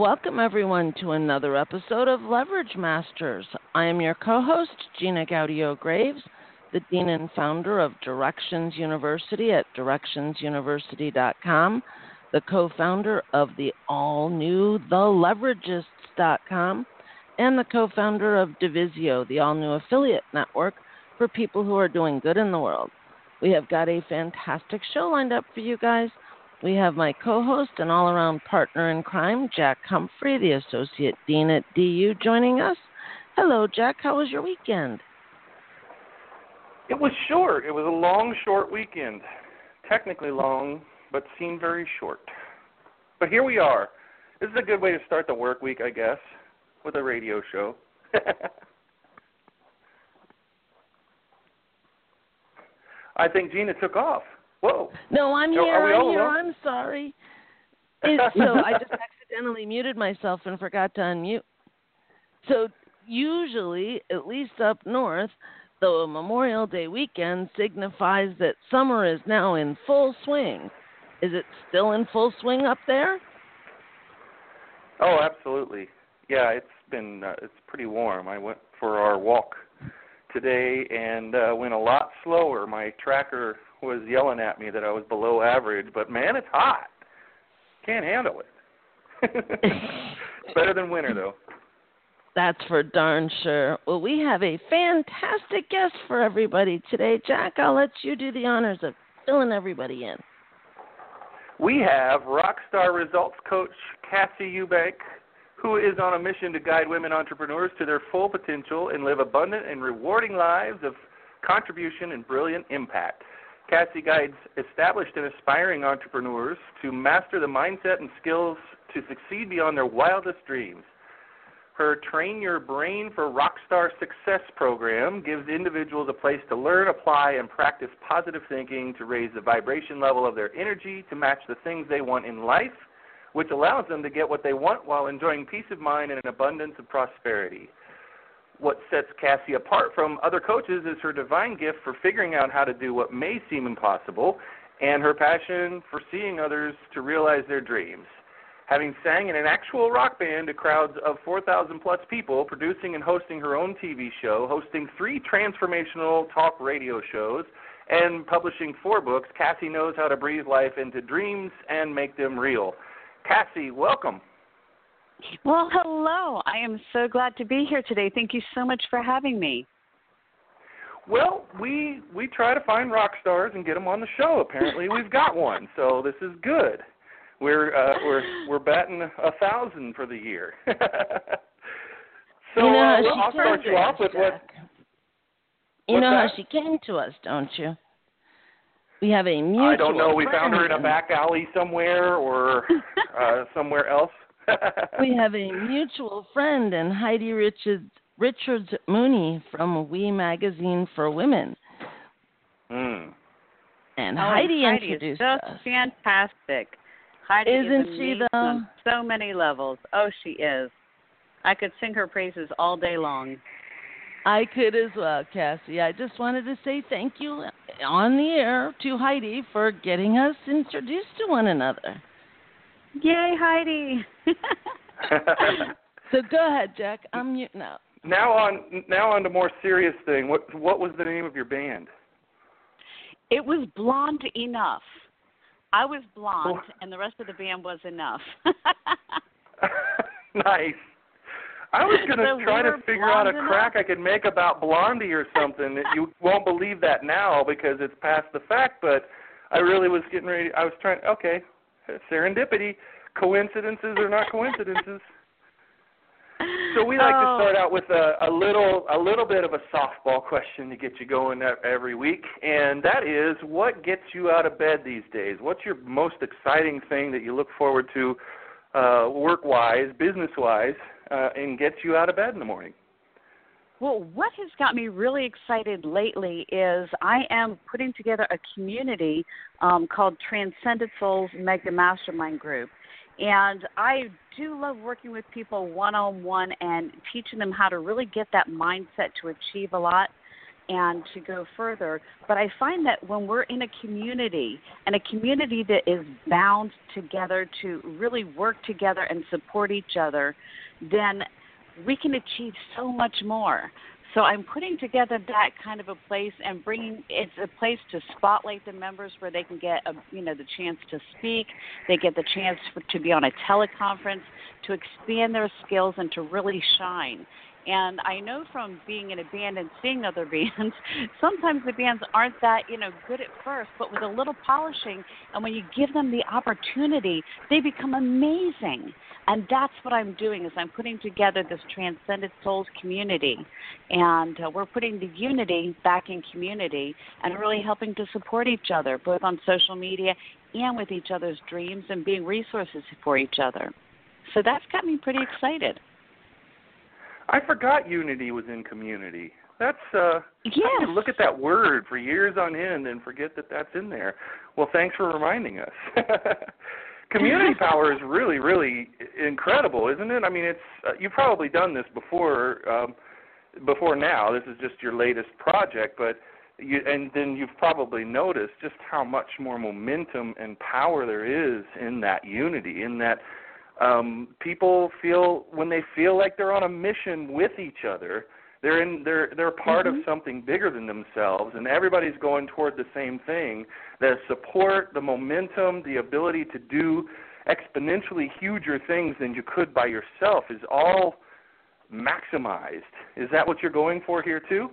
Welcome everyone to another episode of Leverage Masters. I am your co host, Gina Gaudio Graves, the Dean and founder of Directions University at directionsuniversity.com, the co founder of the all new TheLeveragists.com, and the co founder of Divisio, the all new affiliate network for people who are doing good in the world. We have got a fantastic show lined up for you guys. We have my co host and all around partner in crime, Jack Humphrey, the Associate Dean at DU, joining us. Hello, Jack. How was your weekend? It was short. It was a long, short weekend. Technically long, but seemed very short. But here we are. This is a good way to start the work week, I guess, with a radio show. I think Gina took off. Whoa. No, I'm here. are we I'm here. alone? I'm sorry. It, so I just accidentally muted myself and forgot to unmute. So usually, at least up north, the Memorial Day weekend signifies that summer is now in full swing. Is it still in full swing up there? Oh, absolutely. Yeah, it's been uh, it's pretty warm. I went for our walk today and uh, went a lot slower. My tracker was yelling at me that I was below average, but man, it's hot. Can't handle it. better than winter though. That's for darn sure. Well, we have a fantastic guest for everybody today. Jack, I'll let you do the honors of filling everybody in. We have Rockstar Results Coach Cassi Eubank, who is on a mission to guide women entrepreneurs to their full potential and live abundant and rewarding lives of contribution and brilliant impact. Cassi guides established and aspiring entrepreneurs to master the mindset and skills to succeed beyond their wildest dreams. Her Train Your Brain for Rockstar Success program gives individuals a place to learn, apply, and practice positive thinking to raise the vibration level of their energy to match the things they want in life, which allows them to get what they want while enjoying peace of mind and an abundance of prosperity. What sets Cassi apart from other coaches is her divine gift for figuring out how to do what may seem impossible and her passion for seeing others to realize their dreams having sang in an actual rock band to crowds of 4,000 plus people, producing and hosting her own TV show, hosting three transformational talk radio shows, and publishing four books, Cassi knows how to breathe life into dreams and make them real. Cassi, welcome. Well, hello. I am so glad to be here today. Thank you so much for having me. Well, we we try to find rock stars and get them on the show. Apparently, we've got one, so this is good. We're uh, we're we're batting a thousand for the year. so you know uh, well, I'll start you off with what You know that? how she came to us, don't you? We have a mutual. I don't know. We found her in a back alley somewhere or uh, somewhere else. We have a mutual friend and Heidi Richards Richards Mooney from We Magazine for Women, Hmm. and Oh, Heidi, Heidi is just us. fantastic. Heidi Isn't is she, amazing though? on so many levels. Oh, she is. I could sing her praises all day long. I could as well, Cassi. I just wanted to say thank you on the air to Heidi for getting us introduced to one another. Yay, Heidi! So go ahead, Jack. I'm mute now. now on now on to more serious thing. What what was the name of your band? it was blonde enough. I was blonde, oh. and the rest of the band was enough. nice. I was gonna try to figure out a crack I could make about Blondie or something. you won't believe that now because it's past the fact, but I really was getting ready. I was trying. Okay, serendipity. Coincidences are not coincidences. So we like to Oh. start out with a, a little a little bit of a softball question to get you going every week, and that is, what gets you out of bed these days? What's your most exciting thing that you look forward to uh, work wise, business wise, uh, and gets you out of bed in the morning? Well, what has got me really excited lately is I am putting together a community um, called Transcended Souls Mega Mastermind Group. And I do love working with people one on one and teaching them how to really get that mindset to achieve a lot and to go further. But I find that when we're in a community and a community that is bound together to really work together and support each other, then we can achieve so much more. So I'm putting together that kind of a place and bringing it's a place to spotlight the members where they can get a, you know the chance to speak, they get the chance for, to be on a teleconference, to expand their skills and to really shine. And I know from being in a band and seeing other bands, sometimes the bands aren't that, you know, good at first, but with a little polishing and when you give them the opportunity, they become amazing. And that's what I'm doing is I'm putting together this Transcended Souls community. And uh, we're putting the unity back in community and really helping to support each other, both on social media and with each other's dreams and being resources for each other. So that's got me pretty excited. I forgot unity was in community. That's uh yes. look at that word for years on end and forget that that's in there. Well, thanks for reminding us. community power is really really incredible, isn't it? I mean, it's uh, you've probably done this before um before now. This is just your latest project, but you and then you've probably noticed just how much more momentum and power there is in that unity, in that um, people feel when they feel like they're on a mission with each other, they're in they're they're part mm-hmm. of something bigger than themselves, and everybody's going toward the same thing. The support, the momentum, the ability to do exponentially huger things than you could by yourself is all maximized. Is that what you're going for here too?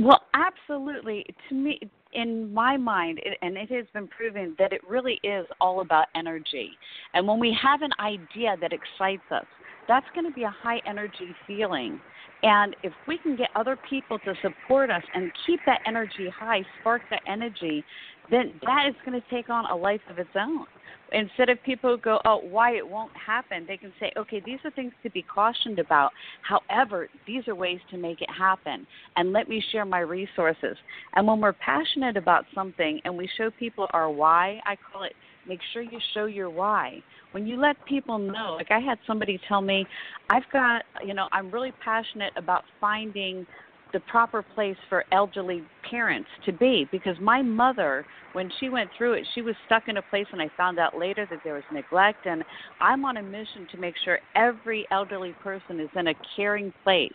Well, absolutely. To me, in my mind, it, and it has been proven that it really is all about energy. And when we have an idea that excites us, that's going to be a high energy feeling. And if we can get other people to support us and keep that energy high, spark that energy, then that is going to take on a life of its own instead of people go, oh, why it won't happen, they can say, okay, these are things to be cautioned about. However, these are ways to make it happen. And let me share my resources. And when we're passionate about something and we show people our why, I call it make sure you show your why. When you let people know, like I had somebody tell me, I've got, you know, I'm really passionate about finding the proper place for elderly parents to be because my mother when she went through it she was stuck in a place and i found out later that there was neglect and i'm on a mission to make sure every elderly person is in a caring place.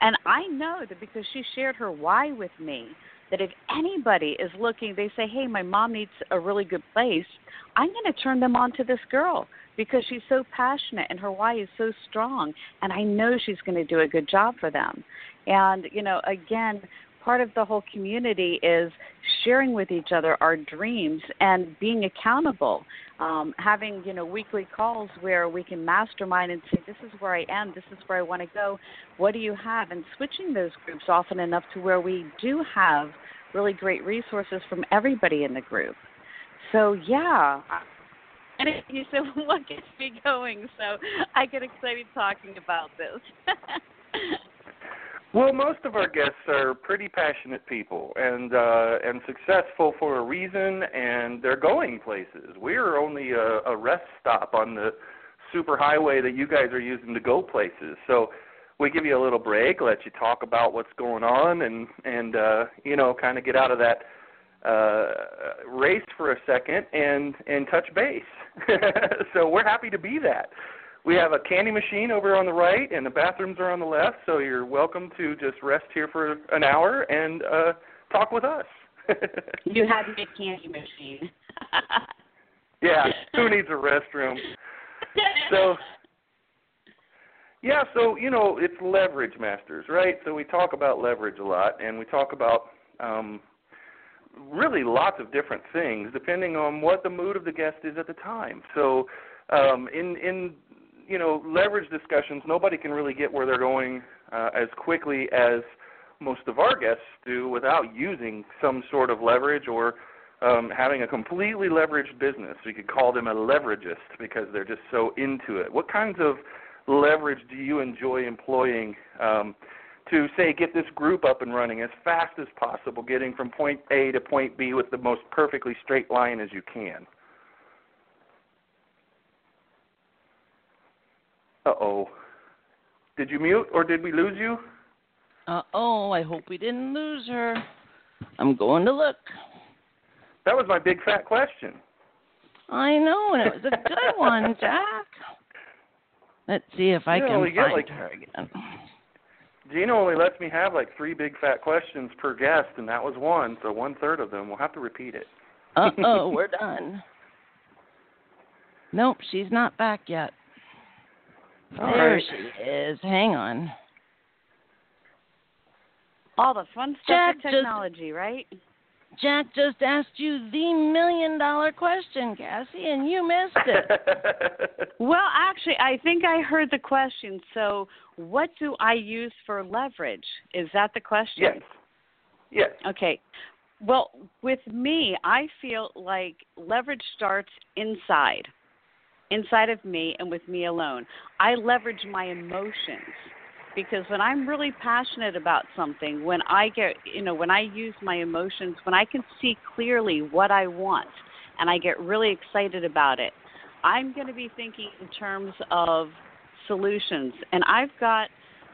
And i know that because she shared her why with me that if anybody is looking they say hey my mom needs a really good place i'm going to turn them on to this girl because she's so passionate and her why is so strong and I know she's going to do a good job for them. And you know, again, part of the whole community is sharing with each other our dreams and being accountable. Um, having you know weekly calls where we can mastermind and say, "This is where I am. This is where I want to go. What do you have?" And switching those groups often enough to where we do have really great resources from everybody in the group. So yeah, and you said what gets me going, so I get excited talking about this. well, most of our guests are pretty passionate people and uh, and successful for a reason, and they're going places. We're only a, a rest stop on the super highway that you guys are using to go places. So we give you a little break, let you talk about what's going on, and and uh, you know, kind of get out of that uh, race for a second and and touch base. so we're happy to be that. We have a candy machine over on the right, and the bathrooms are on the left. So you're welcome to just rest here for an hour and uh, talk with us. you have a candy machine. yeah, who needs a restroom? So yeah, so you know it's leverage masters, right? So we talk about leverage a lot, and we talk about um, really lots of different things depending on what the mood of the guest is at the time. So um, in in you know leverage discussions, nobody can really get where they're going uh, as quickly as most of our guests do without using some sort of leverage or um, having a completely leveraged business. We could call them a leveragist because they're just so into it. What kinds of leverage do you enjoy employing um, to say get this group up and running as fast as possible, getting from point A to point B with the most perfectly straight line as you can? Uh oh. Did you mute or did we lose you? Uh oh, I hope we didn't lose her. I'm going to look. That was my big fat question. I know, and it was a good one, Jack. Let's see if I You can only find get, like- her again. Gina only lets me have like three big fat questions per guest, and that was one, so one third of them. We'll have to repeat it. Uh oh, we're done. Nope, she's not back yet. All there right. she is. Hang on. All the fun stuff Jack with just- technology, right? Jack just asked you the million dollar question, Cassi, and you missed it. Well, actually, I think I heard the question. So, what do I use for leverage? Is that the question? yes. Yes. Okay. Well, with me, I feel like leverage starts inside, inside of me and with me alone. I leverage my emotions because when I'm really passionate about something, when I get, you know, when I use my emotions, when I can see clearly what I want and I get really excited about it, I'm going to be thinking in terms of solutions. And I've got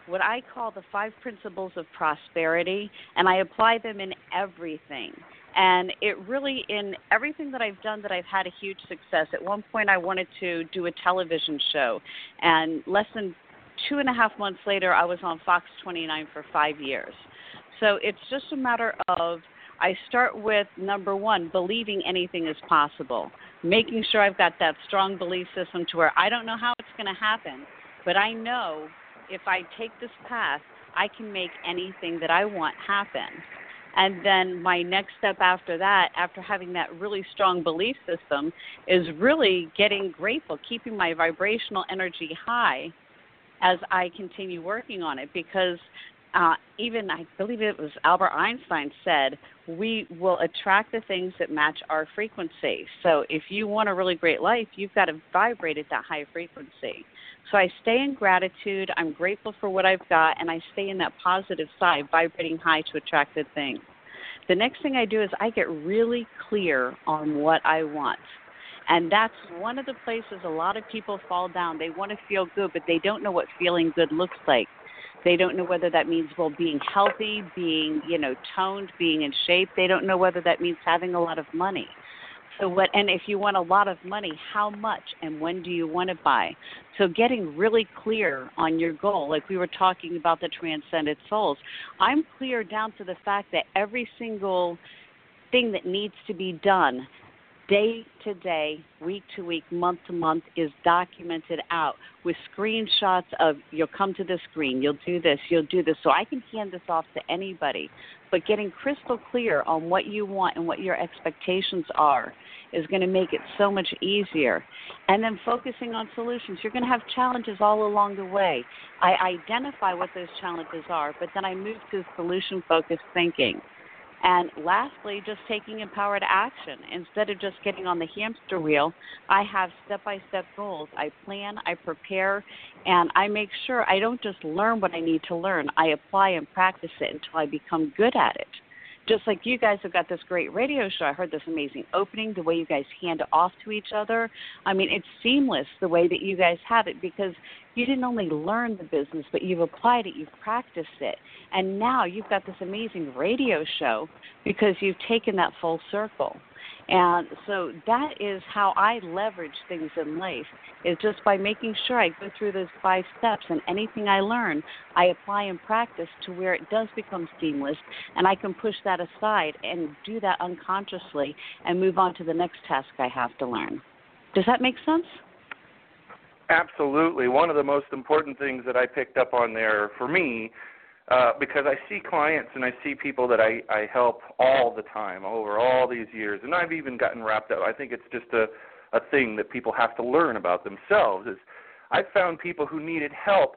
what I call the five principles of prosperity, and I apply them in everything. And it really, in everything that I've done, that I've had a huge success. At one point, I wanted to do a television show, and less than two and a half months later, I was on Fox 29 for five years. So it's just a matter of I start with number one, believing anything is possible, making sure I've got that strong belief system to where I don't know how it's going to happen, but I know if I take this path, I can make anything that I want happen. And then my next step after that, after having that really strong belief system, is really getting grateful, keeping my vibrational energy high as I continue working on it because uh, even I believe it was Albert Einstein said, we will attract the things that match our frequency. So if you want a really great life, you've got to vibrate at that high frequency. So I stay in gratitude. I'm grateful for what I've got, and I stay in that positive side, vibrating high to attract good things. The next thing I do is I get really clear on what I want. And that's one of the places a lot of people fall down. They want to feel good, but they don't know what feeling good looks like. They don't know whether that means well being healthy, being, you know, toned, being in shape. They don't know whether that means having a lot of money. So what and if you want a lot of money, how much and when do you want to buy? So getting really clear on your goal, like we were talking about the transcended souls. I'm clear down to the fact that every single thing that needs to be done day to day, week to week, month to month is documented out with screenshots of you'll come to the screen, you'll do this, you'll do this. So I can hand this off to anybody. But getting crystal clear on what you want and what your expectations are is going to make it so much easier. And then focusing on solutions. You're going to have challenges all along the way. I identify what those challenges are, but then I move to solution focused thinking. And lastly, just taking empowered action. Instead of just getting on the hamster wheel, I have step by step goals. I plan, I prepare, and I make sure I don't just learn what I need to learn, I apply and practice it until I become good at it. Just like you guys have got this great radio show. I heard this amazing opening, the way you guys hand it off to each other. I mean, it's seamless the way that you guys have it because you didn't only learn the business, but you've applied it, you've practiced it. And now you've got this amazing radio show because you've taken that full circle. And so that is how I leverage things in life is just by making sure I go through those five steps and anything I learn, I apply and practice to where it does become seamless and I can push that aside and do that unconsciously and move on to the next task I have to learn. Does that make sense? Absolutely. One of the most important things that I picked up on there for me, uh, because I see clients and I see people that I, I help all the time over all these years, and I've even gotten wrapped up. I think it's just a, a thing that people have to learn about themselves. Is I've found people who needed help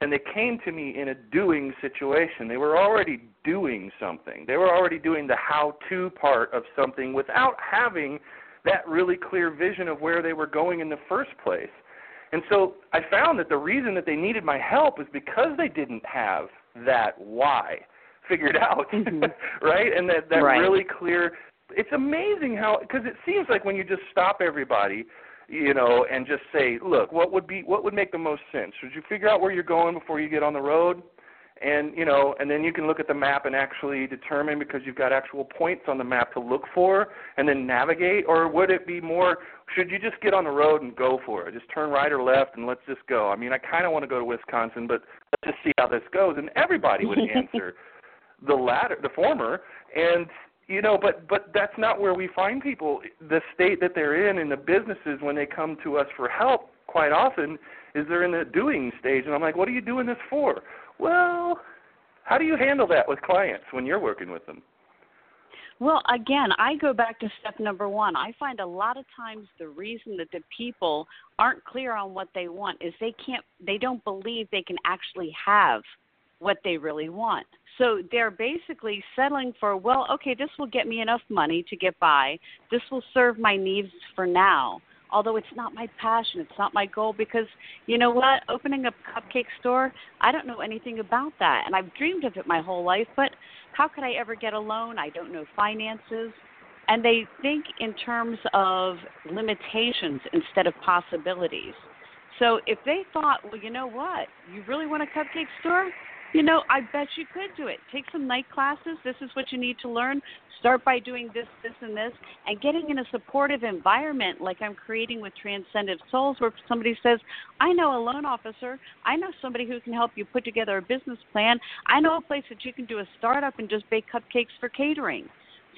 and they came to me in a doing situation. They were already doing something. They were already doing the how to part of something without having that really clear vision of where they were going in the first place. And so I found that the reason that they needed my help is because they didn't have that why figured out, mm-hmm. right? And that that right. really clear. It's amazing how because it seems like when you just stop everybody, you know, and just say, look, what would be what would make the most sense? Should you figure out where you're going before you get on the road? And you know and then you can look at the map and actually determine because you've got actual points on the map to look for and then navigate or would it be more should you just get on the road and go for it? Just turn right or left and let's just go. I mean i kind of want to go to wisconsin but let's just see how this goes. And everybody would answer the latter the former. And you know but but that's not where we find people. The state that they're in and the businesses when they come to us for help quite often is they're in the doing stage. And i'm like what are you doing this for well, how do you handle that with clients when you're working with them? Well, again, I go back to step number one. I find a lot of times the reason that the people aren't clear on what they want is they can't, they don't believe they can actually have what they really want. So they're basically settling for, well, okay, this will get me enough money to get by. This will serve my needs for now although it's not my passion, it's not my goal because you know what? Opening a cupcake store, I don't know anything about that. And I've dreamed of it my whole life, but how could I ever get a loan? I don't know finances. And they think in terms of limitations instead of possibilities. So if they thought, well, you know what? You really want a cupcake store? You know, I bet you could do it. Take some night classes. This is what you need to learn. Start by doing this, this, and this, and getting in a supportive environment like I'm creating with Transcendent Souls, where somebody says, I know a loan officer. I know somebody who can help you put together a business plan. I know a place that you can do a startup and just bake cupcakes for catering.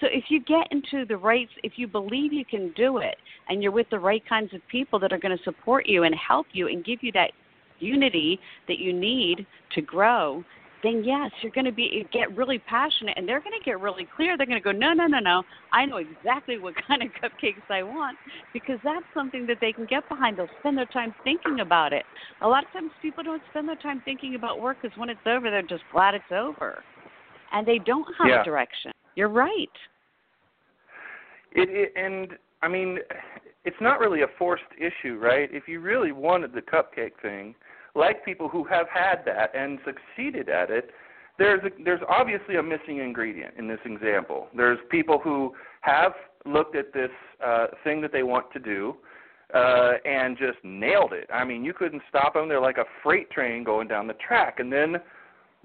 So if you get into the right, if you believe you can do it, and you're with the right kinds of people that are going to support you and help you and give you that unity that you need to grow, then yes, you're going to be get really passionate, and they're going to get really clear. They're going to go, no, no, no, no. I know exactly what kind of cupcakes I want because that's something that they can get behind. They'll spend their time thinking about it. A lot of times, people don't spend their time thinking about work because when it's over, they're just glad it's over, and they don't have yeah. a direction. You're right. It, it and I mean, it's not really a forced issue, right? If you really wanted the cupcake thing like people who have had that and succeeded at it, there's a, there's obviously a missing ingredient in this example. There's people who have looked at this uh, thing that they want to do uh, and just nailed it. I mean, you couldn't stop them. They're like a freight train going down the track. And then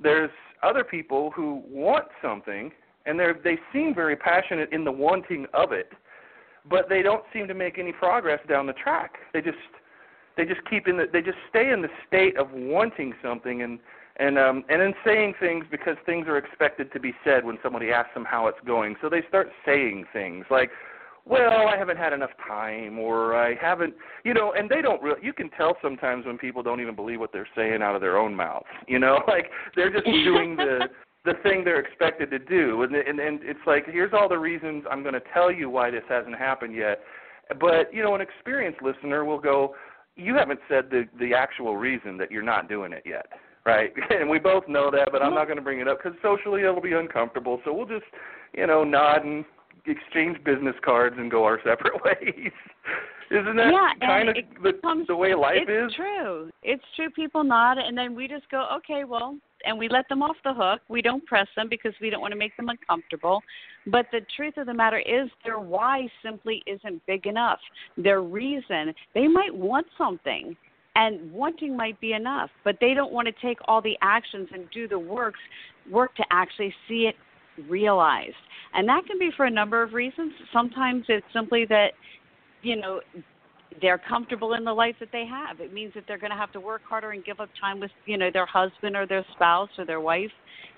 there's other people who want something and they they seem very passionate in the wanting of it, but they don't seem to make any progress down the track. They just they just keep in the they just stay in the state of wanting something and and um and then saying things because things are expected to be said when somebody asks them how it's going. So they start saying things like well i haven't had enough time or i haven't you know and they don't really you can tell sometimes when people don't even believe what they're saying out of their own mouths you know like they're just doing the the thing they're expected to do. And and and it's like here's all the reasons i'm going to tell you why this hasn't happened yet. But you know an experienced listener will go you haven't said the the actual reason that you're not doing it yet, right? And we both know that, but I'm not going to bring it up because socially it'll be uncomfortable. So we'll just, you know, nod and exchange business cards and go our separate ways. Isn't that yeah, kind of the, comes, the way life it's is? It's true. It's true. People nod, and then we just go, okay, well, and we let them off the hook. We don't press them because we don't want to make them uncomfortable. But the truth of the matter is, their why simply isn't big enough. Their reason, they might want something, and wanting might be enough, but they don't want to take all the actions and do the works work to actually see it realized. And that can be for a number of reasons. Sometimes it's simply that you know they're comfortable in the life that they have. It means that they're going to have to work harder and give up time with, you know, their husband or their spouse or their wife,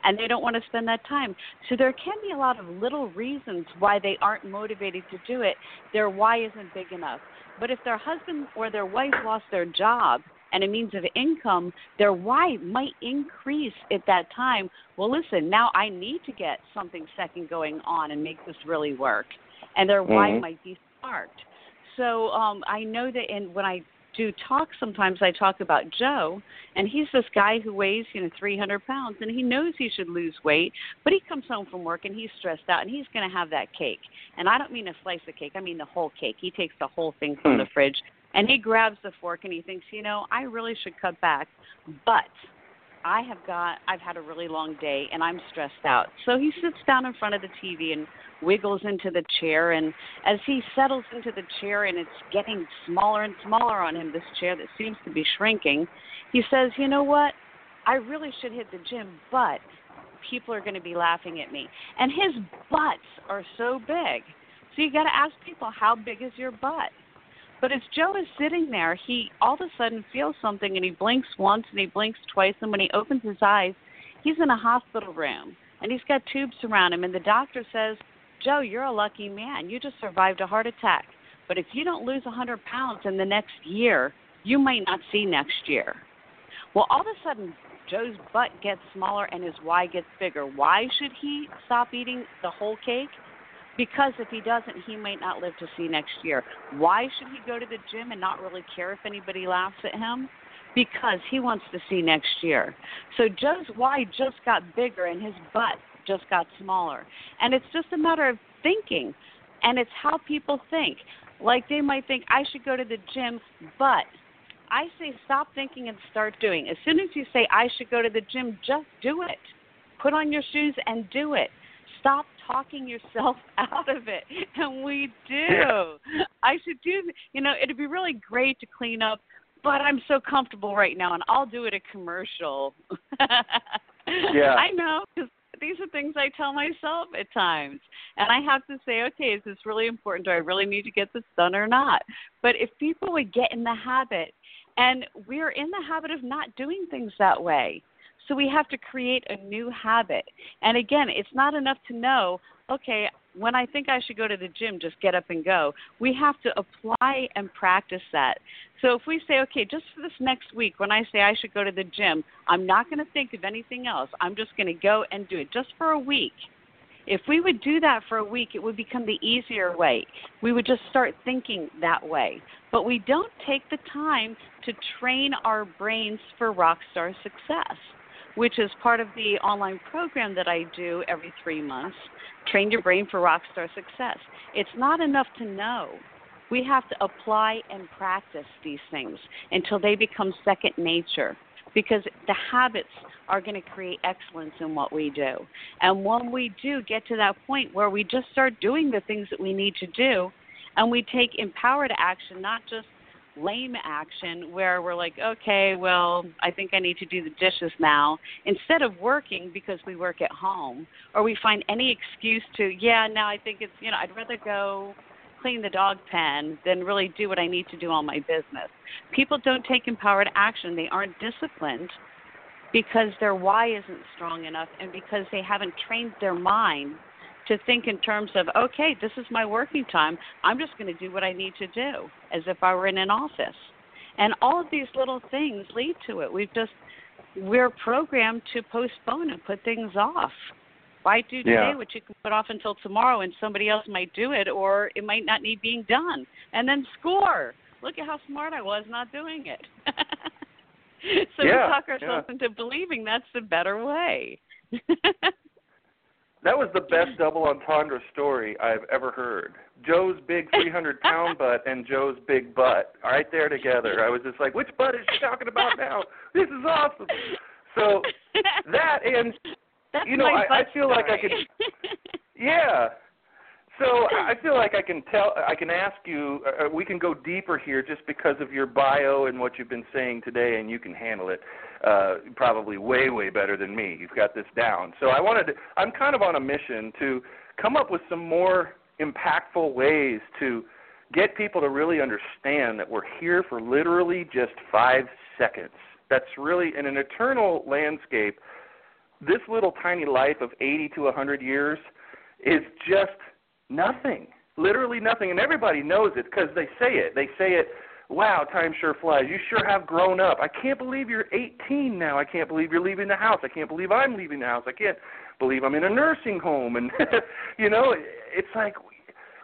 and they don't want to spend that time. So there can be a lot of little reasons why they aren't motivated to do it. Their why isn't big enough. But if their husband or their wife lost their job and a means of income, their why might increase at that time. Well, listen, now I need to get something second going on and make this really work. And their mm-hmm. why might be sparked. So um, I know that in, when I do talk sometimes I talk about Joe and he's this guy who weighs, you know, 300 pounds and he knows he should lose weight, but he comes home from work and he's stressed out and he's going to have that cake. And I don't mean a slice of cake, I mean the whole cake. He takes the whole thing from Hmm. the fridge and he grabs the fork and he thinks, you know, I really should cut back, but I have got I've had a really long day and I'm stressed out. So he sits down in front of the TV and wiggles into the chair and as he settles into the chair and it's getting smaller and smaller on him this chair that seems to be shrinking, he says, "You know what? I really should hit the gym, but people are going to be laughing at me." And his butts are so big. So you got to ask people, "How big is your butt?" But as Joe is sitting there, he all of a sudden feels something and he blinks once and he blinks twice. And when he opens his eyes, he's in a hospital room and he's got tubes around him. And the doctor says, Joe, you're a lucky man. You just survived a heart attack. But if you don't lose 100 pounds in the next year, you might not see next year. Well, all of a sudden, Joe's butt gets smaller and his why gets bigger. Why should he stop eating the whole cake? Because if he doesn't, he might not live to see next year. Why should he go to the gym and not really care if anybody laughs at him? Because he wants to see next year. So Joe's why just got bigger and his butt just got smaller. And it's just a matter of thinking. And it's how people think. Like they might think, I should go to the gym, but I say stop thinking and start doing. As soon as you say, I should go to the gym, just do it. Put on your shoes and do it stop talking yourself out of it. And we do. Yeah. I should do, you know, it'd be really great to clean up, but I'm so comfortable right now and I'll do it a commercial. Yeah. I know because these are things I tell myself at times. And I have to say, okay, is this really important? Do I really need to get this done or not? But if people would get in the habit, and we're in the habit of not doing things that way. So we have to create a new habit. And again, it's not enough to know, okay, when I think I should go to the gym, just get up and go. We have to apply and practice that. So if we say, okay, just for this next week, when I say I should go to the gym, I'm not going to think of anything else. I'm just going to go and do it just for a week. If we would do that for a week, it would become the easier way. We would just start thinking that way. But we don't take the time to train our brains for rock star success, which is part of the online program that I do every three months Train Your Brain for Rockstar Success. It's not enough to know. We have to apply and practice these things until they become second nature because the habits are going to create excellence in what we do. And when we do get to that point where we just start doing the things that we need to do and we take empowered action, not just lame action where we're like, okay, well, I think I need to do the dishes now, instead of working because we work at home, or we find any excuse to, yeah, now I think it's, you know, I'd rather go clean the dog pen than really do what I need to do on my business. People don't take empowered action, they aren't disciplined because their why isn't strong enough and because they haven't trained their mind to think in terms of, okay, this is my working time. I'm just going to do what I need to do as if I were in an office. And all of these little things lead to it. We've just, we're programmed to postpone and put things off. Why do today Yeah. what you can put off until tomorrow and somebody else might do it or it might not need being done? And then score. Look at how smart I was not doing it. so Yeah, we talk ourselves yeah. into believing that's the better way. That was the best double entendre story I've ever heard. Joe's big 300 pound butt and Joe's big butt right there together. I was just like, which butt is she talking about now? This is awesome. So that and That's you know, I- I feel like I story. yeah. So I feel like I can tell, I can ask you. Uh, we can go deeper here just because of your bio and what you've been saying today, and you can handle it uh, probably way, way better than me. You've got this down. So I wanted to. I'm kind of on a mission to come up with some more impactful ways to get people to really understand that we're here for literally just five seconds. That's really in an eternal landscape. This little tiny life of 80 to 100 years is just nothing. Literally nothing. And everybody knows it because they say it. They say it, wow, time sure flies. You sure have grown up. I can't believe you're 18 now. I can't believe you're leaving the house. I can't believe I'm leaving the house. I can't believe I'm in a nursing home. And, you know, it's like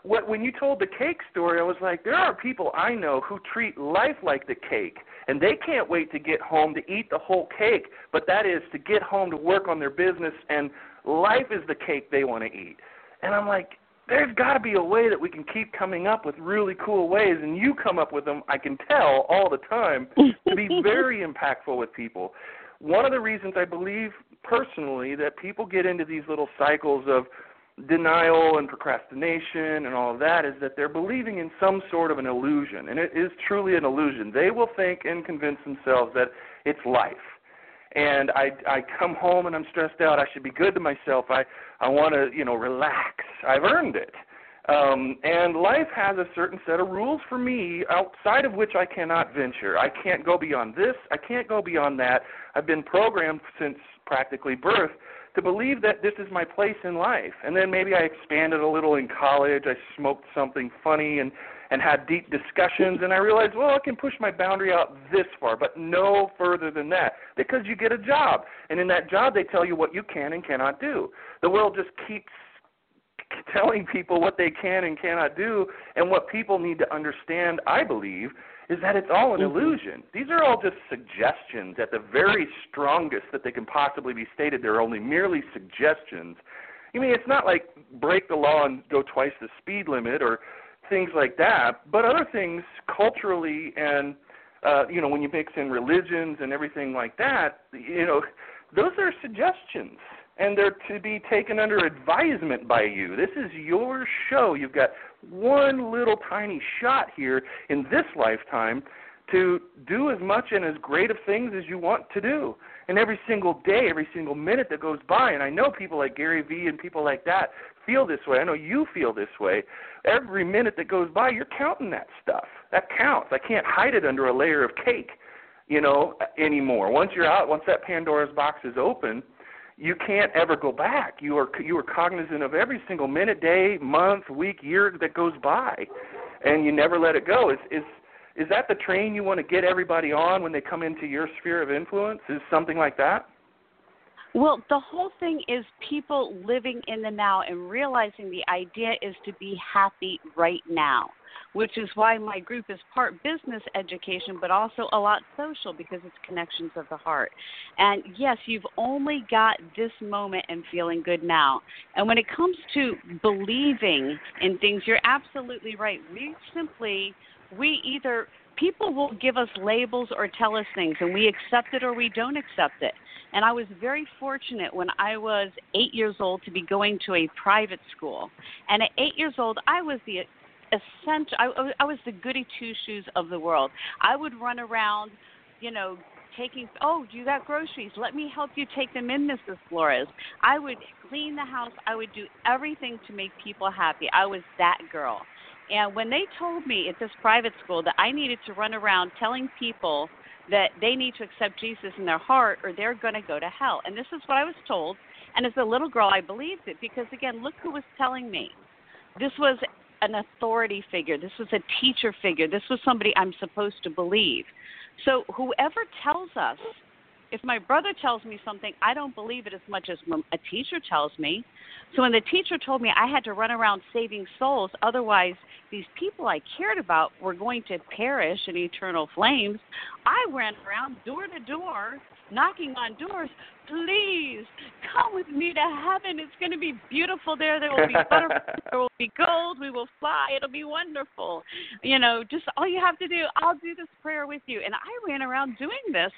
what when you told the cake story, I was like, there are people I know who treat life like the cake, and they can't wait to get home to eat the whole cake. But that is to get home to work on their business, and life is the cake they want to eat. And I'm like, there's got to be a way that we can keep coming up with really cool ways, and you come up with them. I can tell all the time to be very impactful with people. One of the reasons I believe personally that people get into these little cycles of denial and procrastination and all of that is that they're believing in some sort of an illusion, and it is truly an illusion. They will think and convince themselves that it's life. And I I come home and I'm stressed out. I should be good to myself. I I want to you know relax. I've earned it. Um, and life has a certain set of rules for me outside of which I cannot venture. I can't go beyond this. I can't go beyond that. I've been programmed since practically birth to believe that this is my place in life. And then maybe I expanded a little in college. I smoked something funny and and had deep discussions and I realized, well, I can push my boundary out this far, but no further than that because you get a job. And in that job they tell you what you can and cannot do. The world just keeps telling people what they can and cannot do and what people need to understand, I believe, is that it's all an mm-hmm. illusion. These are all just suggestions at the very strongest that they can possibly be stated. They're only merely suggestions. I mean, it's not like break the law and go twice the speed limit or things like that, but other things culturally and uh, you know, when you mix in religions and everything like that, you know, those are suggestions and they're to be taken under advisement by you. This is your show. You've got one little tiny shot here in this lifetime to do as much and as great of things as you want to do. And every single day, every single minute that goes by, and I know people like Gary Vee and people like that feel this way. I know you feel this way. Every minute that goes by, you're counting that stuff. That counts. I can't hide it under a layer of cake, you know, anymore. Once you're out, once that Pandora's box is open, you can't ever go back. You are you are cognizant of every single minute, day, month, week, year that goes by, and you never let it go. Is is is that the train you want to get everybody on when they come into your sphere of influence? Is something like that? Well, the whole thing is people living in the now and realizing the idea is to be happy right now which is why my group is part business education, but also a lot social because it's connections of the heart. And yes, you've only got this moment and feeling good now. And when it comes to believing in things, you're absolutely right. We simply, we either, people will give us labels or tell us things, and we accept it or we don't accept it. And I was very fortunate when I was eight years old to be going to a private school. And at eight years old, I was the essential. I, I was the goody two shoes of the world. I would run around, you know, taking. Oh, you got groceries? Let me help you take them in, Mrs. Flores. I would clean the house. I would do everything to make people happy. I was that girl. And when they told me at this private school that I needed to run around telling people that they need to accept Jesus in their heart or they're going to go to hell. And this is what I was told. And as a little girl, I believed it because, again, look who was telling me. This was an authority figure. This was a teacher figure. This was somebody I'm supposed to believe. So whoever tells us, if my brother tells me something, I don't believe it as much as a teacher tells me. So when the teacher told me I had to run around saving souls, otherwise these people I cared about were going to perish in eternal flames, I ran around door to door knocking on doors. Please come with me to heaven. It's going to be beautiful there. There will be butterflies. there will be gold. We will fly. It'll be wonderful. You know, just all you have to do, I'll do this prayer with you. And I ran around doing this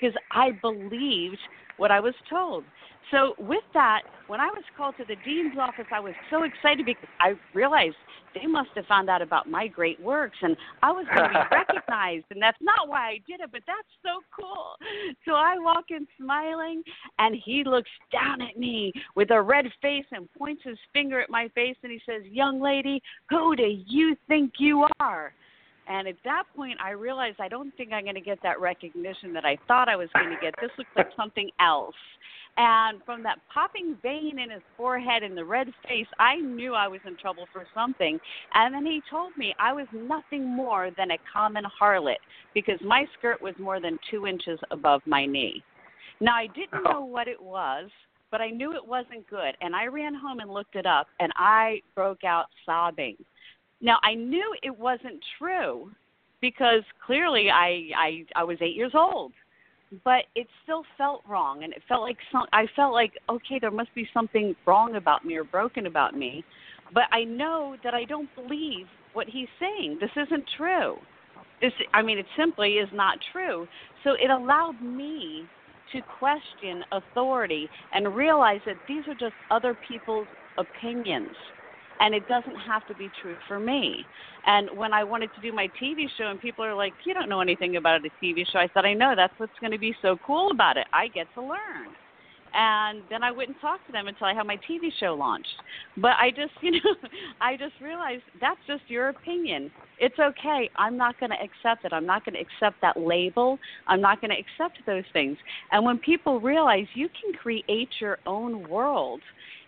because I believed what I was told. So, with that, when I was called to the dean's office, I was so excited because I realized they must have found out about my great works and I was going to be recognized. And that's not why I did it, but that's so cool. So I walk in smiling, and he looks down at me with a red face and points his finger at my face and he says, Young lady, who do you think you are? And at that point, I realized I don't think I'm going to get that recognition that I thought I was going to get. This looks like something else. And from that popping vein in his forehead and the red face, I knew I was in trouble for something. And then he told me I was nothing more than a common harlot because my skirt was more than two inches above my knee. Now, I didn't oh. know what it was, but I knew it wasn't good. And I ran home and looked it up, and I broke out sobbing. Now I knew it wasn't true because clearly I I I was 8 years old. But it still felt wrong and it felt like some I felt like okay there must be something wrong about me or broken about me. But I know that I don't believe what he's saying. This isn't true. This I mean it simply is not true. So it allowed me to question authority and realize that these are just other people's opinions and it doesn't have to be true for me. And when I wanted to do my TV show, and people are like, "You don't know anything about a TV show," I said, "I know. That's what's going to be so cool about it. I get to learn." And then I wouldn't talk to them until I had my TV show launched. But I just, you know, I just realized that's just your opinion. It's okay. I'm not going to accept it. I'm not going to accept that label. I'm not going to accept those things. And when people realize you can create your own world,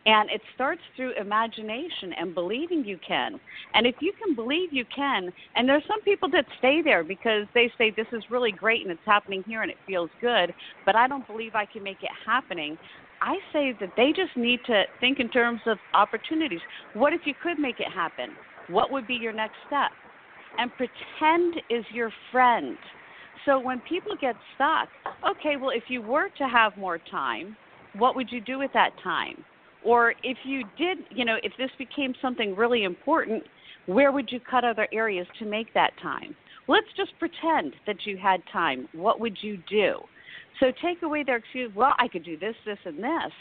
and it starts through imagination and believing you can. And if you can believe you can, and there's some people that stay there because they say this is really great and it's happening here and it feels good, but I don't believe I can make it happening. I say that they just need to think in terms of opportunities. What if you could make it happen? What would be your next step? And pretend is your friend. So when people get stuck, okay, well, if you were to have more time, what would you do with that time? Or if you did, you know, if this became something really important, where would you cut other areas to make that time? Let's just pretend that you had time. What would you do? So take away their excuse, well, I could do this, this, and this.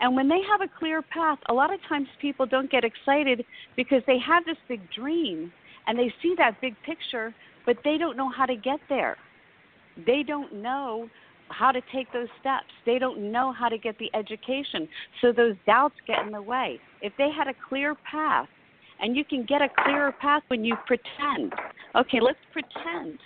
And when they have a clear path, a lot of times people don't get excited because they have this big dream and they see that big picture, but they don't know how to get there. They don't know how to take those steps. They don't know how to get the education. So those doubts get in the way. If they had a clear path, and you can get a clearer path when you pretend. Okay, let's pretend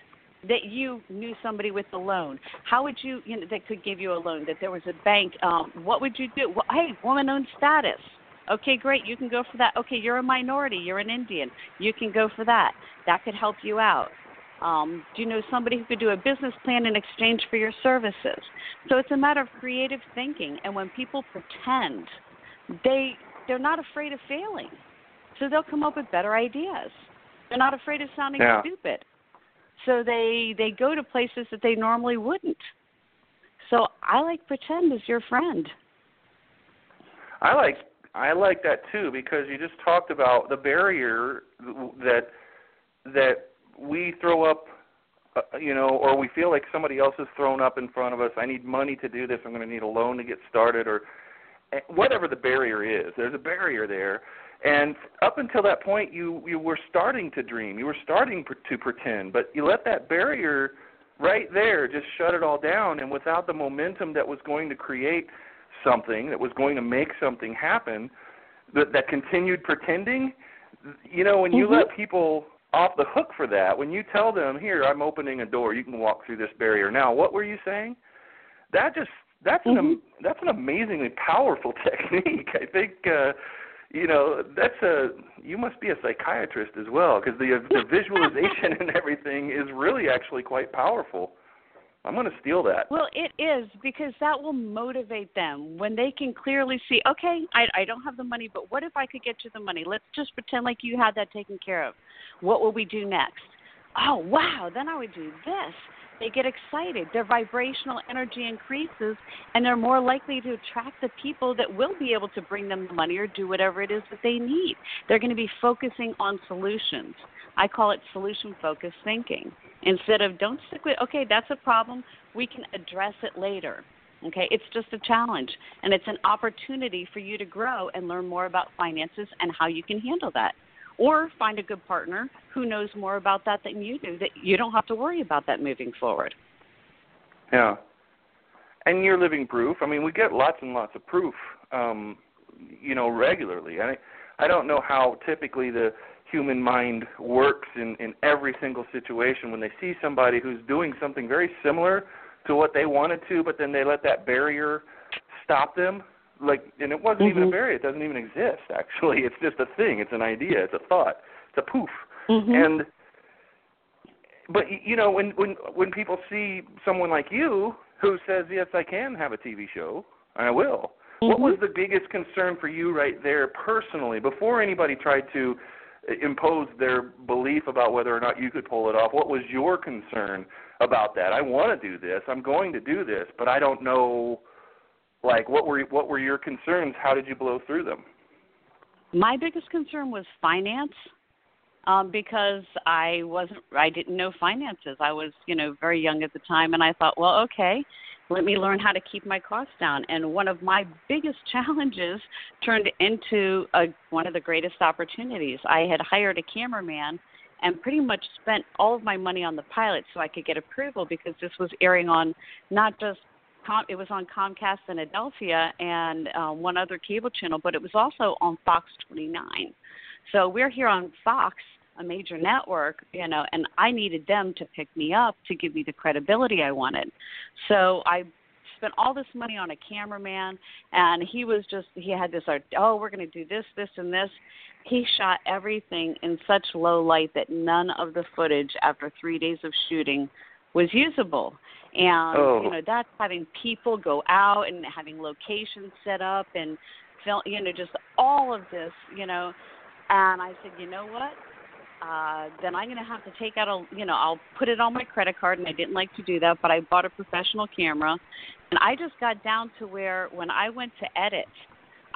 that you knew somebody with a loan. How would you, you know, that could give you a loan? That there was a bank. Um, what would you do? Well, hey, woman-owned status. Okay, great. You can go for that. Okay, you're a minority. You're an Indian. You can go for that. That could help you out. Um, do you know somebody who could do a business plan in exchange for your services? So it's a matter of creative thinking. And when people pretend, they they're not afraid of failing, so they'll come up with better ideas. They're not afraid of sounding yeah. stupid, so they they go to places that they normally wouldn't. So I like pretend as your friend. I like I like that too because you just talked about the barrier that that we throw up uh, you know, or we feel like somebody else has thrown up in front of us. I need money to do this. I'm going to need a loan to get started, or eh, whatever the barrier is. There's a barrier there, and up until that point, you you were starting to dream. You were starting pr- to pretend, but you let that barrier right there just shut it all down. And without the momentum that was going to create something, that was going to make something happen, that that continued pretending. You know, when you mm-hmm. let people off the hook for that. When you tell them, "Here, I'm opening a door. You can walk through this barrier." Now, what were you saying? That just that's mm-hmm. an that's an amazingly powerful technique. I think uh you know, that's a you must be a psychiatrist as well because the the visualization and everything is really actually quite powerful. I'm going to steal that. Well, it is because that will motivate them when they can clearly see, okay, I, I don't have the money, but what if I could get you the money? Let's just pretend like you had that taken care of. What will we do next? Oh, wow, then I would do this. They get excited. Their vibrational energy increases, and they're more likely to attract the people that will be able to bring them the money or do whatever it is that they need. They're going to be focusing on solutions. I call it solution focused thinking. Instead of don't stick with, okay, that's a problem, we can address it later. Okay, it's just a challenge and it's an opportunity for you to grow and learn more about finances and how you can handle that. Or find a good partner who knows more about that than you do, that you don't have to worry about that moving forward. Yeah. And you're living proof. I mean, we get lots and lots of proof, um, you know, regularly. I I don't know how typically the human mind works in in every single situation when they see somebody who's doing something very similar to what they wanted to but then they let that barrier stop them like and it wasn't mm-hmm. even a barrier it doesn't even exist actually it's just a thing it's an idea it's a thought it's a poof mm-hmm. and but you know when when when people see someone like you who says yes I can have a TV show I will Mm-hmm. What was the biggest concern for you right there personally before anybody tried to impose their belief about whether or not you could pull it off? What was your concern about that? I want to do this. I'm going to do this, but I don't know like what were what were your concerns? How did you blow through them? My biggest concern was finance um, because I wasn't, I didn't know finances. I was, you know, very young at the time, and I thought, well, okay, let me learn how to keep my costs down. And one of my biggest challenges turned into a, one of the greatest opportunities. I had hired a cameraman and pretty much spent all of my money on the pilot so I could get approval because this was airing on not just Com- it was on Comcast in Adelphia and uh, one other cable channel, but it was also on Fox 29. So we're here on Fox, a major network, you know, and I needed them to pick me up to give me the credibility I wanted. So I spent all this money on a cameraman, and he was just he had this oh we're going to do this, this, and this. He shot everything in such low light that none of the footage after three days of shooting was usable. And oh. you know that's having people go out and having locations set up and film, you know, just all of this, you know. And I said, you know what? Uh, then I'm going to have to take out a, you know, I'll put it on my credit card, and I didn't like to do that, but I bought a professional camera, and I just got down to where when I went to edit,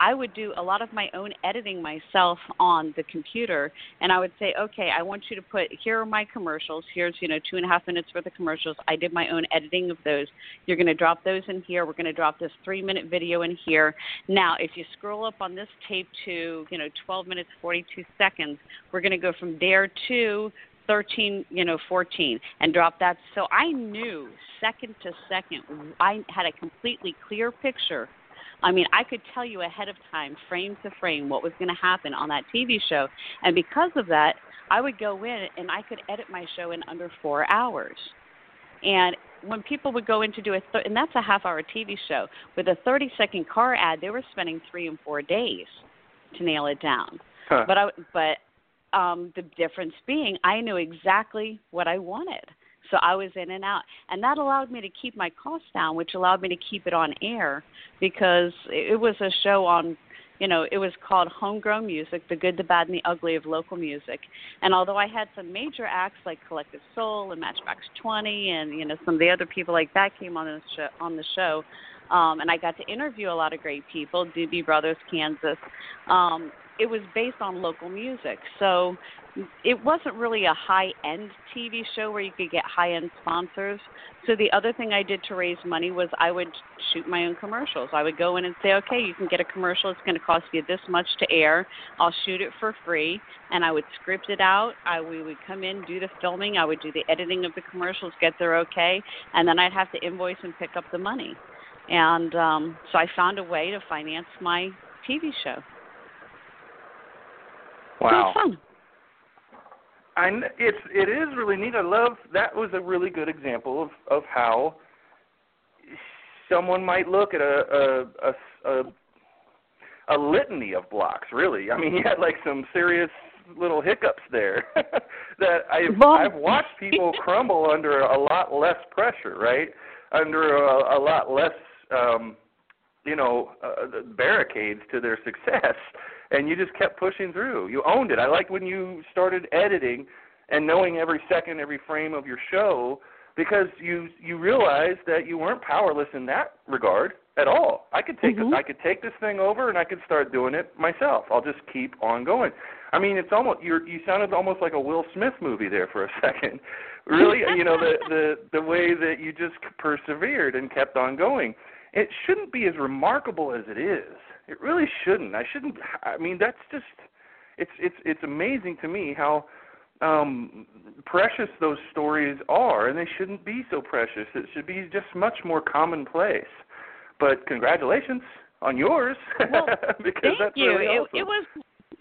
I would do a lot of my own editing myself on the computer, and I would say, okay, I want you to put here are my commercials. Here's you know two and a half minutes worth of commercials. I did my own editing of those. You're going to drop those in here. We're going to drop this three minute video in here. Now, if you scroll up on this tape to you know 12 minutes 42 seconds, we're going to go from there to 13, you know, 14, and drop that. So I knew second to second, I had a completely clear picture I mean, I could tell you ahead of time, frame to frame, what was going to happen on that TV show. And because of that, I would go in and I could edit my show in under four hours. And when people would go in to do a, th- and that's a half hour TV show, with a 30 second car ad, they were spending three and four days to nail it down. Huh. But I, but um, the difference being, I knew exactly what I wanted. So I was in and out. And that allowed me to keep my costs down, which allowed me to keep it on air because it was a show on you know, it was called Homegrown Music, the good, the bad, and the ugly of local music. And although I had some major acts like Collective Soul and Matchbox 20, and you know some of the other people like that came on the show, on the show, um, and I got to interview a lot of great people, Doobie Brothers, Kansas. Um, it was based on local music, so it wasn't really a high end TV show where you could get high end sponsors. So the other thing I did to raise money was I would shoot my own commercials. I would go in and say, okay, you can get a commercial. It's going to cost you this much to air. I'll shoot it for free, and I would script it out. I we would come in, do the filming. I would do the editing of the commercials, get their okay, and then I'd have to invoice and pick up the money. And um, so I found a way to finance my TV show. Wow. So fun. I it's it is really neat. I love that was a really good example of of how someone might look at a a a, a, a litany of blocks. Really, I mean, you had like some serious little hiccups there that I've I've watched people crumble under a lot less pressure, right? Under a, a lot less um you know uh, barricades to their success and you just kept pushing through. You owned it. I liked when you started editing and knowing every second, every frame of your show because you you realized that you weren't powerless in that regard at all. I could take mm-hmm. I could take this thing over and I could start doing it myself. I'll just keep on going. I mean, it's almost you you sounded almost like a Will Smith movie there for a second. Really, you know the the the way that you just persevered and kept on going. It shouldn't be as remarkable as it is it really shouldn't. I shouldn't. I mean, that's just. It's it's it's amazing to me how um precious those stories are, and they shouldn't be so precious. It should be just much more commonplace. But congratulations on yours, well, because thank that's you. really it, awesome. it was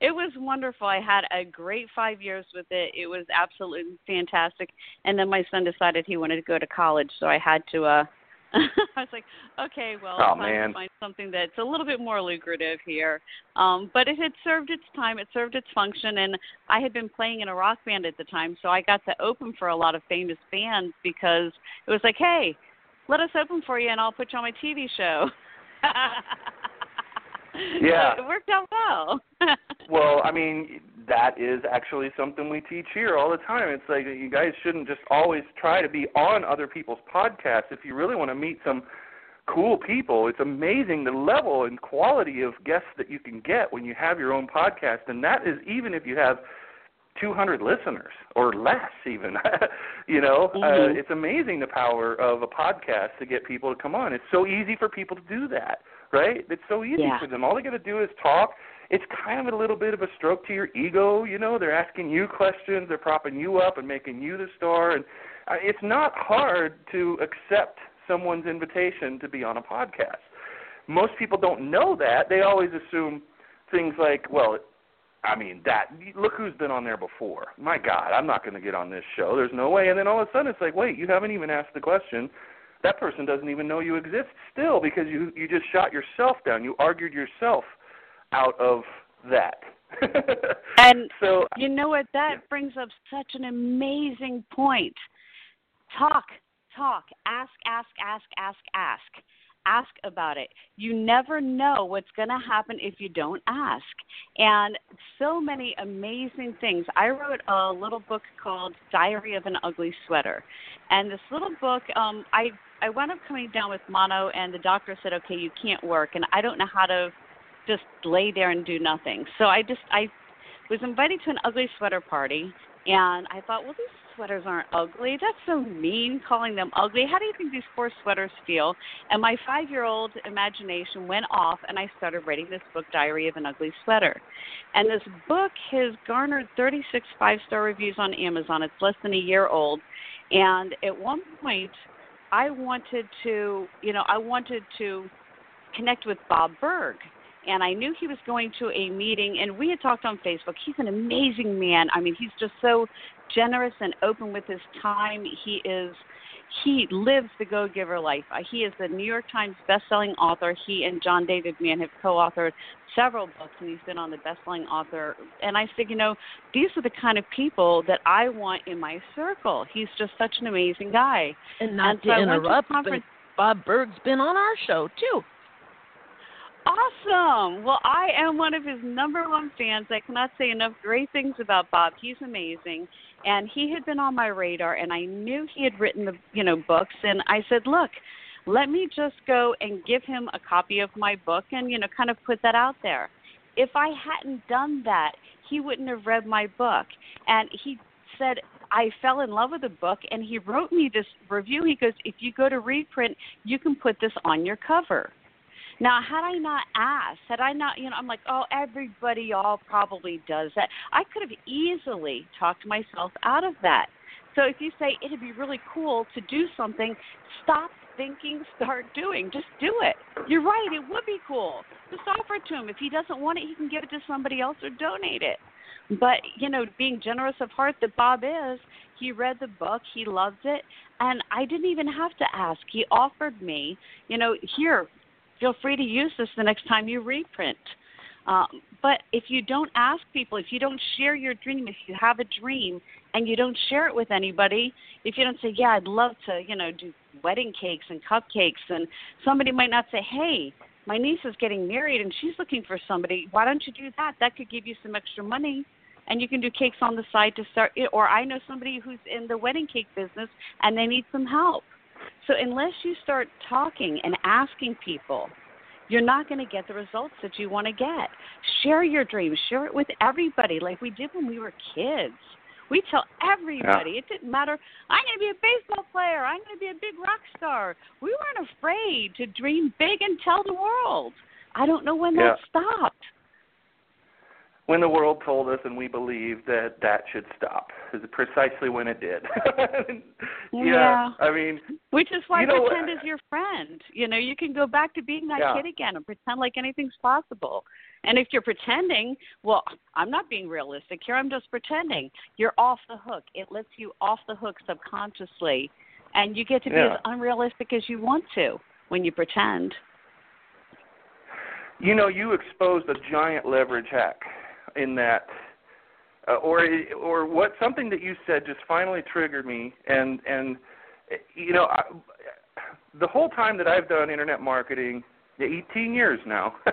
it was wonderful. I had a great five years with it. It was absolutely fantastic. And then my son decided he wanted to go to college, so I had to uh I was like, okay, well, oh, man. to find something that's a little bit more lucrative here. Um, but it had served its time. It served its function, and I had been playing in a rock band at the time, so I got to open for a lot of famous bands because it was like, hey, let us open for you, and I'll put you on my TV show. Yeah. So it worked out well. Well, I mean, that is actually something we teach here all the time. It's like you guys shouldn't just always try to be on other people's podcasts. If you really want to meet some cool people, it's amazing the level and quality of guests that you can get when you have your own podcast, and that is even if you have 200 listeners or less even you know mm-hmm. uh, it's amazing the power of a podcast to get people to come on it's so easy for people to do that right it's so easy yeah. for them all they got to do is talk it's kind of a little bit of a stroke to your ego. You know, they're asking you questions, they're propping you up and making you the star, and uh, it's not hard to accept someone's invitation to be on a podcast. Most people don't know that. They always assume things like, well, I mean, that look who's been on there before. My God, I'm not going to get on this show. There's no way. And then all of a sudden, it's like, wait, you haven't even asked the question. That person doesn't even know you exist still because you you just shot yourself down. You argued yourself out of that. and so you know what? That brings up such an amazing point. Talk, talk, ask, ask, ask, ask, ask. Ask about it. You never know what's going to happen if you don't ask. And so many amazing things. I wrote a little book called Diary of an Ugly Sweater. And this little book, um, I I wound up coming down with mono, and the doctor said, "Okay, you can't work." And I don't know how to just lay there and do nothing. So I just I was invited to an ugly sweater party and I thought, well these sweaters aren't ugly. That's so mean calling them ugly. How do you think these poor sweaters feel? And my five year old imagination went off and I started writing this book, Diary of an Ugly Sweater. And this book has garnered 36 five star reviews on Amazon. It's less than a year old. And at one point, I wanted to, you know, I wanted to connect with Bob Burg and I knew he was going to a meeting, and we had talked on Facebook. He's an amazing man. I mean, he's just so generous and open with his time. He is he lives the go giver life. Uh, he is the New York Times best-selling author. He and John David Mann have co-authored several books, and he's been on the best-selling author. And I said, you know, these are the kind of people that I want in my circle. He's just such an amazing guy. And not and to so interrupt, but Bob Burg's been on our show too. Awesome. Well, I am one of his number one fans. I cannot say enough great things about Bob. He's amazing, and he had been on my radar, and I knew he had written the you know books, and I said, look, let me just go and give him a copy of my book, and you know, kind of put that out there. If I hadn't done that, he wouldn't have read my book, and he said I fell in love with the book and he wrote me this review. He goes, If you go to reprint, you can put this on your cover. Now, had I not asked, had I not, you know, I'm like, oh, everybody all probably does that. I could have easily talked myself out of that. So if you say it'd be really cool to do something, stop thinking, start doing. Just do it. You're right, it would be cool. Just offer it to him. If he doesn't want it, he can give it to somebody else or donate it. But, you know, being generous of heart that Bob is, he read the book, he loved it, and I didn't even have to ask. He offered me, you know, here, feel free to use this the next time you reprint. Um, but if you don't ask people, if you don't share your dream, if you have a dream and you don't share it with anybody, if you don't say, "Yeah, I'd love to," you know, do wedding cakes and cupcakes, and somebody might not say, "Hey, my niece is getting married and she's looking for somebody. Why don't you do that? That could give you some extra money." And you can do cakes on the side to start. Or I know somebody who's in the wedding cake business and they need some help so unless you start talking and asking people, you're not going to get the results that you want to get. Share your dreams. Share it with everybody, like we did when we were kids. We tell everybody. Yeah. It didn't matter. I'm going to be a baseball player. I'm going to be a big rock star. We weren't afraid to dream big and tell the world. I don't know when yeah. that stopped when the world told us and we believed that that should stop is precisely when it did. Yeah, yeah, i mean which is why you know, pretend is your friend. You know you can go back to being that yeah. kid again and pretend like anything's possible. And if you're pretending well i'm not being realistic here i'm just pretending. You're off the hook. It lets you off the hook subconsciously. And you get to be yeah. as unrealistic as you want to when you pretend. You know you exposed a giant leverage hack in that uh, or or what something that you said just finally triggered me and and you know I, the whole time that I've done internet marketing 18 years now.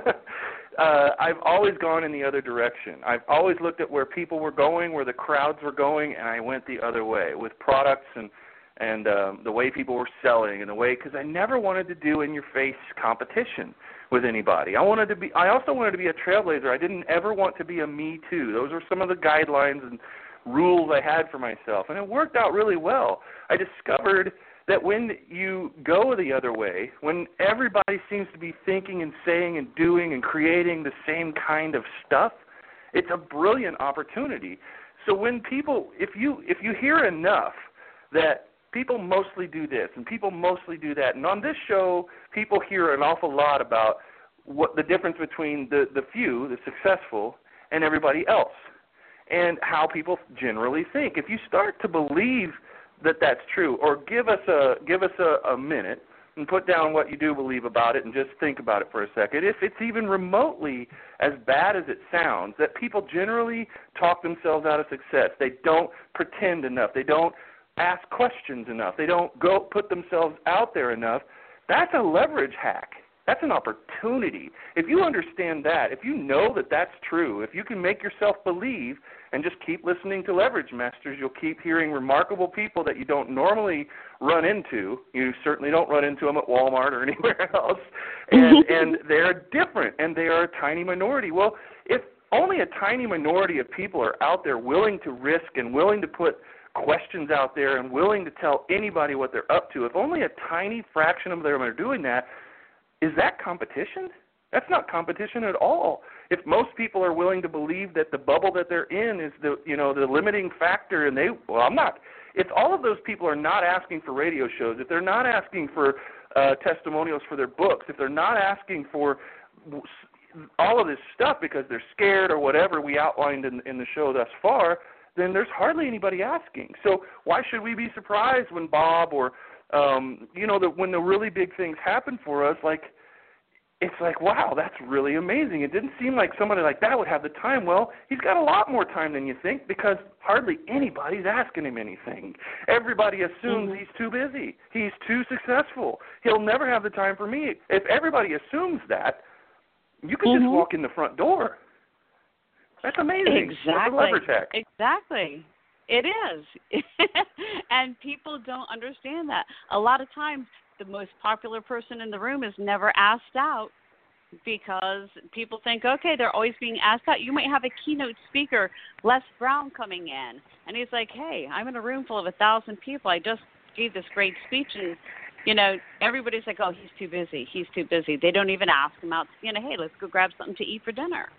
uh, I've always gone in the other direction. I've always looked at where people were going, where the crowds were going, and I went the other way with products and and um, the way people were selling and the way because I never wanted to do in your face competition with anybody. I wanted to be. I also wanted to be a trailblazer. I didn't ever want to be a me too. Those were some of the guidelines and rules I had for myself, and it worked out really well. I discovered that when you go the other way, when everybody seems to be thinking and saying and doing and creating the same kind of stuff, it's a brilliant opportunity. So when people if you if you hear enough that people mostly do this and people mostly do that and on this show people hear an awful lot about what the difference between the the few, the successful and everybody else and how people generally think. If you start to believe that that's true, or give us a give us a, a minute and put down what you do believe about it and just think about it for a second. If it's even remotely as bad as it sounds, that people generally talk themselves out of success. They don't pretend enough. They don't ask questions enough. They don't go put themselves out there enough. That's a leverage hack. That's an opportunity. If you understand that, if you know that that's true, if you can make yourself believe and just keep listening to leverage masters, you'll keep hearing remarkable people that you don't normally run into. You certainly don't run into them at Walmart or anywhere else. And and they're different and they are a tiny minority. Well, if only a tiny minority of people are out there willing to risk and willing to put questions out there and willing to tell anybody what they're up to, if only a tiny fraction of them are doing that, is that competition? That's not competition at all. If most people are willing to believe that the bubble that they're in is the you know the limiting factor, and they well, I'm not. If all of those people are not asking for radio shows, if they're not asking for uh, testimonials for their books, if they're not asking for all of this stuff because they're scared or whatever we outlined in, in the show thus far, then there's hardly anybody asking. So why should we be surprised when Bob or um, you know, that when the really big things happen for us, like it's like, wow, that's really amazing. It didn't seem like somebody like that would have the time. Well, he's got a lot more time than you think because hardly anybody's asking him anything. Everybody assumes mm-hmm. he's too busy. He's too successful. He'll never have the time for me. If everybody assumes that, you can mm-hmm. just walk in the front door. That's amazing. Exactly. Exactly. It is. and people don't understand that. A lot of times, the most popular person in the room is never asked out because people think, okay, they're always being asked out. You might have a keynote speaker, Les Brown, coming in, and he's like, hey, I'm in a room full of a thousand people. I just gave this great speech, and you know, everybody's like, oh, he's too busy. He's too busy. They don't even ask him out. You know, hey, let's go grab something to eat for dinner.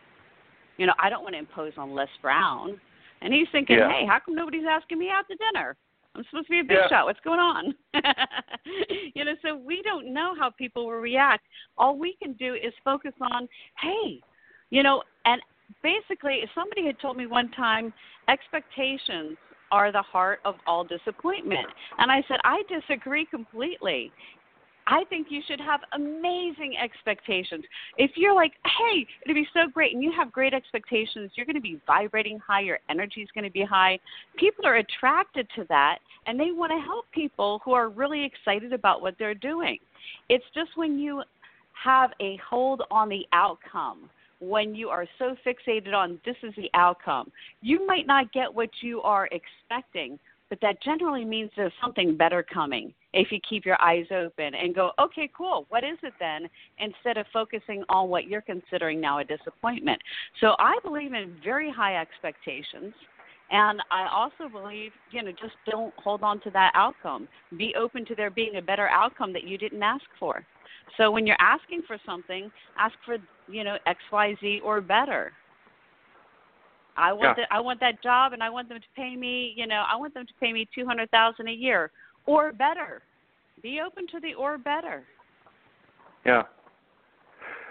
You know, I don't want to impose on Les Brown. And he's thinking, yeah. hey, how come nobody's asking me out to dinner? I'm supposed to be a big yeah. shot. What's going on? you know, so we don't know how people will react. All we can do is focus on, hey, you know, and basically, somebody had told me one time, expectations are the heart of all disappointment. And I said, I disagree completely. I think you should have amazing expectations. If you're like, hey, it'd be so great, and you have great expectations, you're going to be vibrating high, your energy is going to be high. People are attracted to that, and they want to help people who are really excited about what they're doing. It's just when you have a hold on the outcome, when you are so fixated on this is the outcome, you might not get what you are expecting, but that generally means there's something better coming if you keep your eyes open and go, okay, cool, what is it then? Instead of focusing on what you're considering now a disappointment. So I believe in very high expectations. And I also believe, you know, just don't hold on to that outcome. Be open to there being a better outcome that you didn't ask for. So when you're asking for something, ask for, you know, X, Y, Z or better. I want yeah. the, I want that job, and I want them to pay me. You know, I want them to pay me two hundred thousand a year or better. Be open to the or better. Yeah.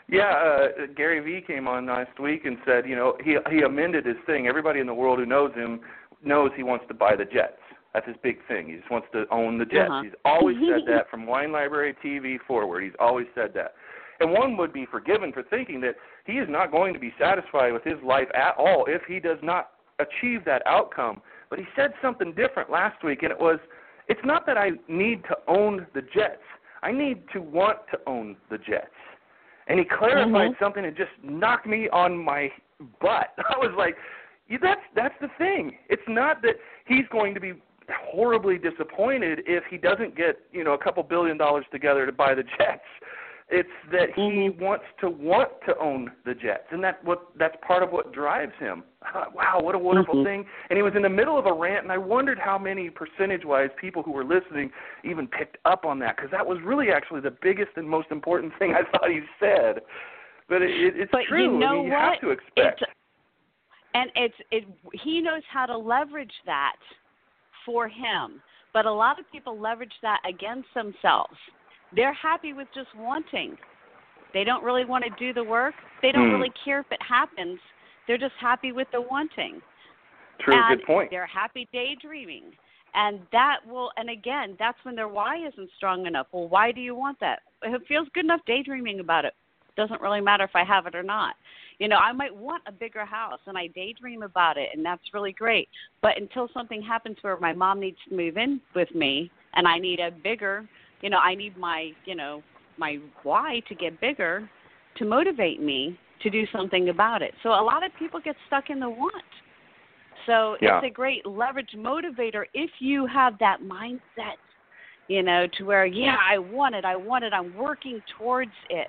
Yeah, uh, Gary Vee came on last week and said, you know, he he amended his thing. Everybody in the world who knows him knows he wants to buy the Jets. That's his big thing. He just wants to own the Jets. Uh-huh. He's always said that from Wine Library TV forward. He's always said that. And one would be forgiven for thinking that he is not going to be satisfied with his life at all if he does not achieve that outcome. But he said something different last week, and it was it's not that I need to own the Jets. I need to want to own the Jets. and he clarified Mhm. something that just knocked me on my butt. I was like, that's that's the thing. It's not that he's going to be horribly disappointed if he doesn't get you know a couple billion dollars together to buy the Jets. It's that he wants to want to own the Jets, and that what that's part of what drives him. Wow, what a wonderful Mhm. thing! And he was in the middle of a rant, and I wondered how many percentage-wise people who were listening even picked up on that because that was really actually the biggest and most important thing I thought he said. But it, it, it's But you true. know I mean, you what? have to expect. It's, and it's it. He knows how to leverage that for him. But a lot of people leverage that against themselves. They're happy with just wanting. They don't really want to do the work. They don't Hmm. really care if it happens. They're just happy with the wanting. True, and good point. They're happy daydreaming. And that will, and again, that's when their why isn't strong enough. Well, why do you want that? If it feels good enough daydreaming about it. Doesn't really matter if I have it or not. You know, I might want a bigger house and I daydream about it, and that's really great. But until something happens where my mom needs to move in with me and I need a bigger, you know, I need my, you know, my why to get bigger to motivate me to do something about it. So a lot of people get stuck in the want. So Yeah. it's a great leverage motivator if you have that mindset, you know, to where, yeah, I want it, I want it, I'm working towards it.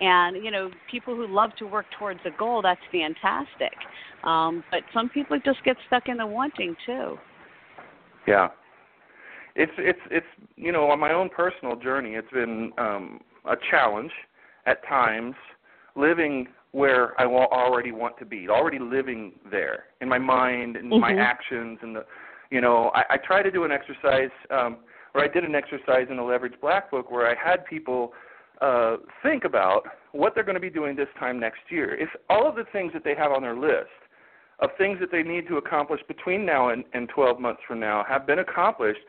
And, you know, people who love to work towards a goal, that's fantastic. Um, but some people just get stuck in the wanting too. Yeah. It's it's it's you know on my own personal journey it's been um a challenge at times living where I already want to be, already living there in my mind and my Mhm. actions and the you know I, I try to do an exercise um or I did an exercise in the Leverage Black book where I had people uh think about what they're going to be doing this time next year. If all of the things that they have on their list of things that they need to accomplish between now and, and 12 months from now have been accomplished,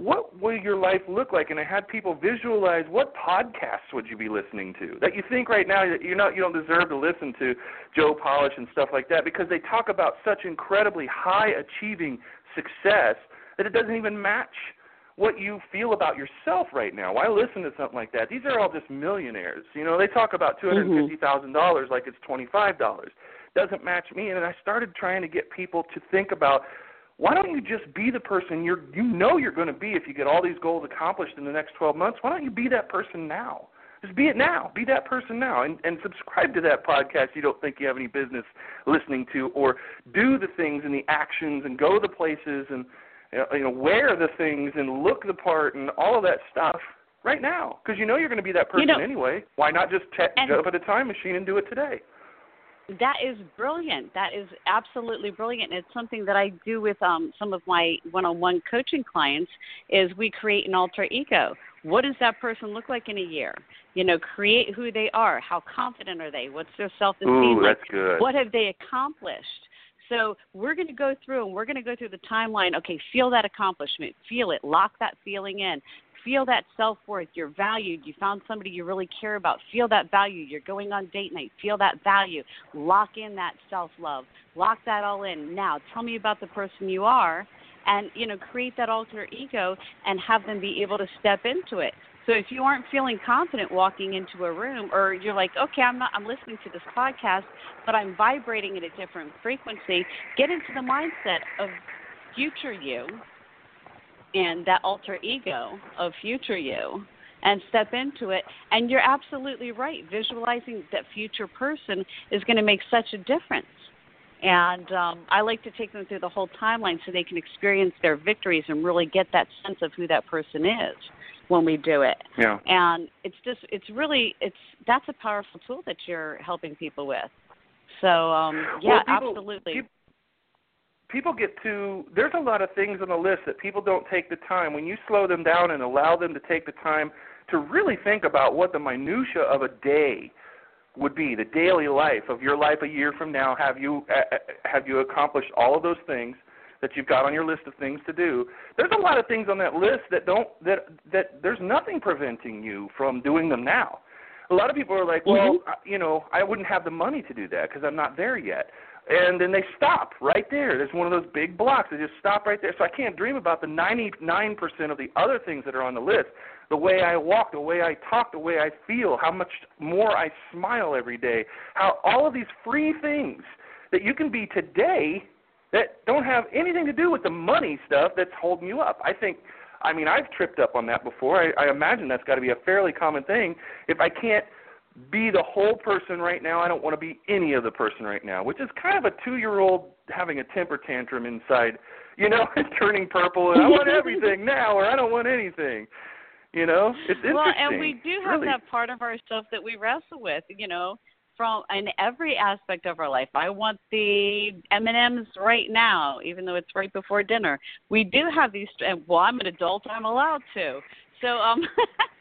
what will your life look like? And I had people visualize what podcasts would you be listening to that you think right now that you're not you don't deserve to listen to Joe Polish and stuff like that because they talk about such incredibly high achieving success that it doesn't even match what you feel about yourself right now. Why listen to something like that? These are all just millionaires. You know, they talk about mm-hmm. two hundred and fifty thousand dollars like it's twenty five dollars. Doesn't match me. And I started trying to get people to think about why don't you just be the person you're you know you're going to be if you get all these goals accomplished in the next 12 months? Why don't you be that person now? Just be it now. Be that person now. And and subscribe to that podcast you don't think you have any business listening to or do the things and the actions and go the places and you know wear the things and look the part and all of that stuff right now. Because you know you're going to be that person You know- anyway. Why not just te- jump at a time machine and do it today That is brilliant. That is absolutely brilliant. And it's something that I do with um, some of my one-on-one coaching clients. Is we create an alter ego. What does that person look like in a year? You know, create who they are. How confident are they? What's their self-esteem ooh like? that's good What have they accomplished? So we're going to go through and we're going to go through the timeline. Okay, feel that accomplishment, feel it, lock that feeling in, feel that self worth. You're valued. You found somebody you really care about. Feel that value. You're going on date night. Feel that value. Lock in that self love. Lock that all in. Now, tell me about the person you are, and you know, create that alter ego and have them be able to step into it. So if you aren't feeling confident walking into a room, or you're like, okay, I'm not, I'm listening to this podcast, but I'm vibrating at a different frequency, get into the mindset of future you and that alter ego of future you and step into it. And you're absolutely right. Visualizing that future person is going to make such a difference. And um, I like to take them through the whole timeline so they can experience their victories and really get that sense of who that person is when we do it. yeah And it's just it's really it's that's a powerful tool that you're helping people with. So um, yeah, Well, people- absolutely. peop- people get to there's a lot of things on the list that people don't take the time. When you slow them down and allow them to take the time to really think about what the minutia of a day would be the daily life of your life a year from now have you uh, have you accomplished all of those things that you've got on your list of things to do? There's a lot of things on that list that don't that that there's nothing preventing you from doing them now. A lot of people are like well Mhm. uh, you know i wouldn't have the money to do that because i'm not there yet and then they stop right there. There's one of those big blocks. They just stop right there. So I can't dream about the 99% of the other things that are on the list. The way I walk, the way I talk, the way I feel, how much more I smile every day. How all of these free things that you can be today that don't have anything to do with the money stuff that's holding you up. I think I mean I've tripped up on that before. I, I imagine that's got to be a fairly common thing. If I can't be the whole person right now. I don't want to be any other person right now, which is kind of a two year old having a temper tantrum inside, you know, and turning purple and I want everything now or I don't want anything. You know, it's interesting. Well, and we do have really. that part of ourselves that we wrestle with, you know, from in every aspect of our life. I want the M and M's right now, even though it's right before dinner. We do have these. Well, I'm an adult. I'm allowed to. So um,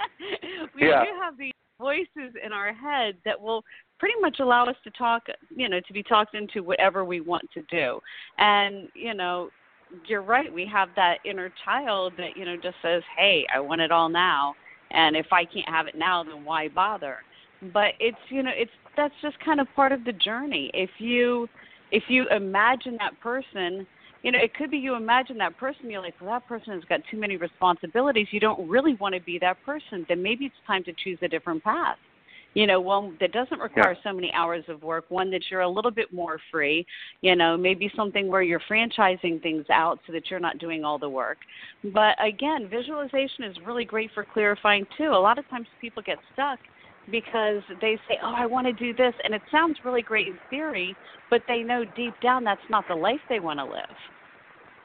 we Yeah. do have these voices in our head that will pretty much allow us to talk, you know, to be talked into whatever we want to do. And, you know, you're right, we have that inner child that, you know, just says, Hey, I want it all now and if I can't have it now then why bother? But it's you know, it's that's just kind of part of the journey. If you if you imagine that person you know, it could be you imagine that person, you're like, well, that person has got too many responsibilities. You don't really want to be that person. Then maybe it's time to choose a different path. You know, one that doesn't require so many hours of work, one that you're a little bit more free, you know, maybe something where you're franchising things out so that you're not doing all the work. But again, visualization is really great for clarifying too. A lot of times people get stuck because they say, "Oh, I want to do this," and it sounds really great in theory, but they know deep down that's not the life they want to live.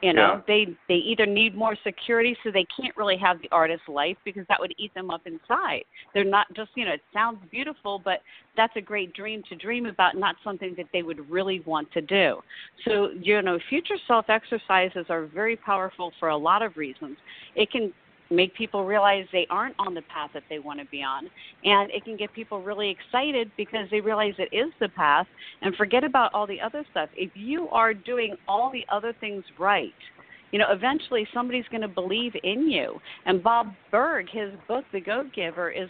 You know, Yeah. they they either need more security, so they can't really have the artist life because that would eat them up inside. They're not just, you know, it sounds beautiful, but that's a great dream to dream about, not something that they would really want to do. So, you know, future self exercises are very powerful for a lot of reasons. It can make people realize they aren't on the path that they want to be on. And it can get people really excited because they realize it is the path and forget about all the other stuff. If you are doing all the other things right, you know, eventually somebody's going to believe in you. And Bob Burg, his book, The Go Giver, is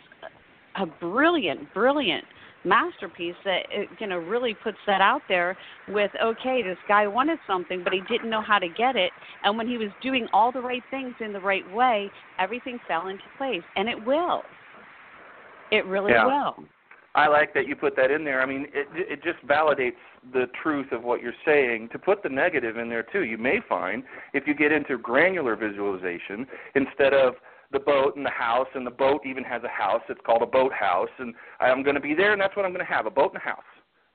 a brilliant, brilliant masterpiece that it, you know really puts that out there with okay this guy wanted something but he didn't know how to get it and when he was doing all the right things in the right way everything fell into place and it will it really Yeah. will I like that you put that in there. I mean, it it just validates the truth of what you're saying. To put the negative in there too, you may find if you get into granular visualization instead of the boat and the house, and the boat even has a house. It's called a boat house, and I'm going to be there, and that's what I'm going to have—a boat and a house.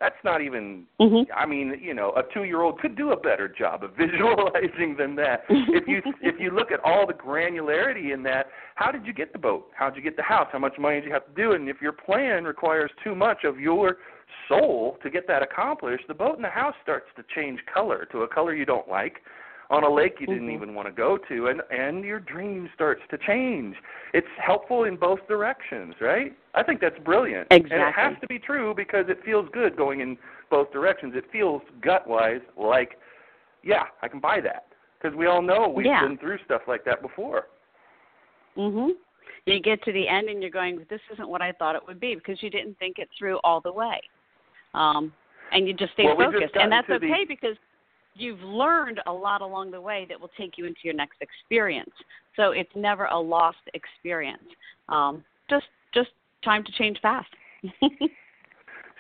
That's not even. Mhm. I mean, you know, a two-year-old could do a better job of visualizing than that. if you if you look at all the granularity in that, how did you get the boat? How did you get the house? How much money did you have to do? And if your plan requires too much of your soul to get that accomplished, the boat and the house starts to change color to a color you don't like on a lake you didn't Mhm. even want to go to and and your dream starts to change. It's helpful in both directions right? I think that's brilliant. And it has to be true because it feels good going in both directions. It feels gut wise like yeah i can buy that. Because we all know we've Yeah. been through stuff like that before. Mhm. You get to the end and you're going, "This isn't what I thought it would be," because you didn't think it through all the way, um, and you just stay Well, focused, and that's into the- okay because you've learned a lot along the way that will take you into your next experience. So it's never a lost experience. Um, just just time to change fast.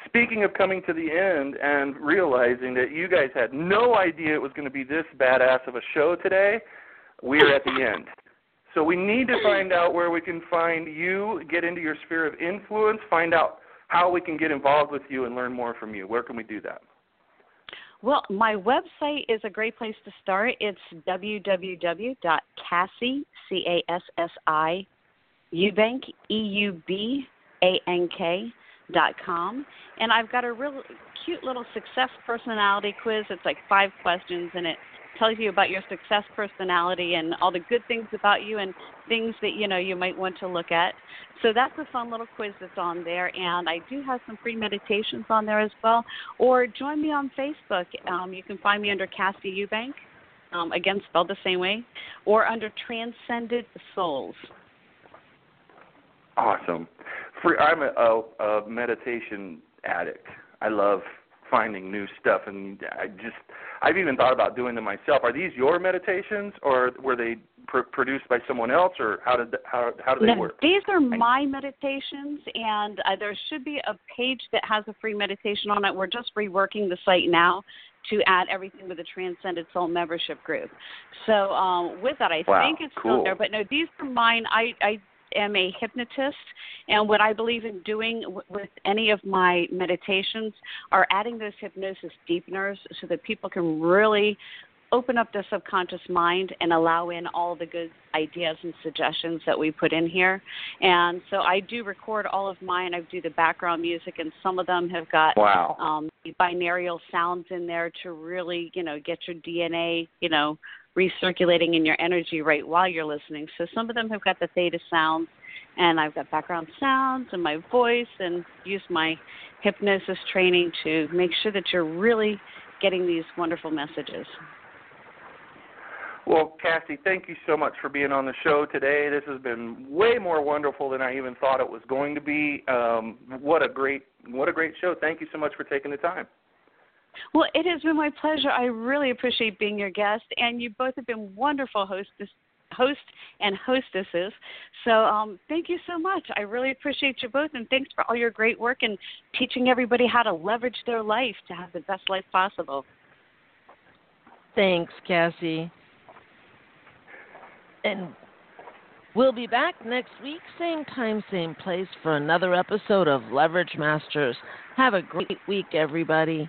Speaking of coming to the end and realizing that you guys had no idea it was going to be this badass of a show today, we're at the end. So we need to find out where we can find you, get into your sphere of influence, find out how we can get involved with you and learn more from you. Where can we do that? Well, my website is a great place to start. It's www.cassi, C A S S I, Eubank, E U B A N K dot com. And I've got a real cute little success personality quiz. It's like five questions, and it tells you about your success personality and all the good things about you and things that you know you might want to look at. So that's a fun little quiz that's on there, and I do have some free meditations on there as well. Or join me on Facebook. Um, you can find me under Cassi Eubank, um, again spelled the same way, or under Transcended Souls. Awesome. For, I'm a, a, a meditation addict. I love finding new stuff. And I just, I've even thought about doing them myself. Are these your meditations, or were they pr- produced by someone else, or how did how how do they no, work? These are my meditations, and uh, there should be a page that has a free meditation on it. We're just reworking the site now to add everything with the Transcended Soul membership group. So um, with that, I wow, think it's cool. still there. But no, these are mine. I, I am a hypnotist, and what I believe in doing w- with any of my meditations are adding those hypnosis deepeners so that people can really open up their subconscious mind and allow in all the good ideas and suggestions that we put in here. And so I do record all of mine. I do the background music, and some of them have got wow. um, binaural sounds in there to really, you know, get your DNA, you know, recirculating in your energy right while you're listening. So some of them have got the theta sounds, and I've got background sounds and my voice, and use my hypnosis training to make sure that you're really getting these wonderful messages. Well, Cassi, thank you so much for being on the show today. This has been way more wonderful than I even thought it was going to be. Um, what a great, what a great show! Thank you so much for taking the time. Well, it has been my pleasure. I really appreciate being your guest, and you both have been wonderful hostess, host and hostesses. So, um, thank you so much. I really appreciate you both, and thanks for all your great work and teaching everybody how to leverage their life to have the best life possible. Thanks, Cassi. And we'll be back next week, same time, same place, for another episode of Leverage Masters. Have a great week, everybody.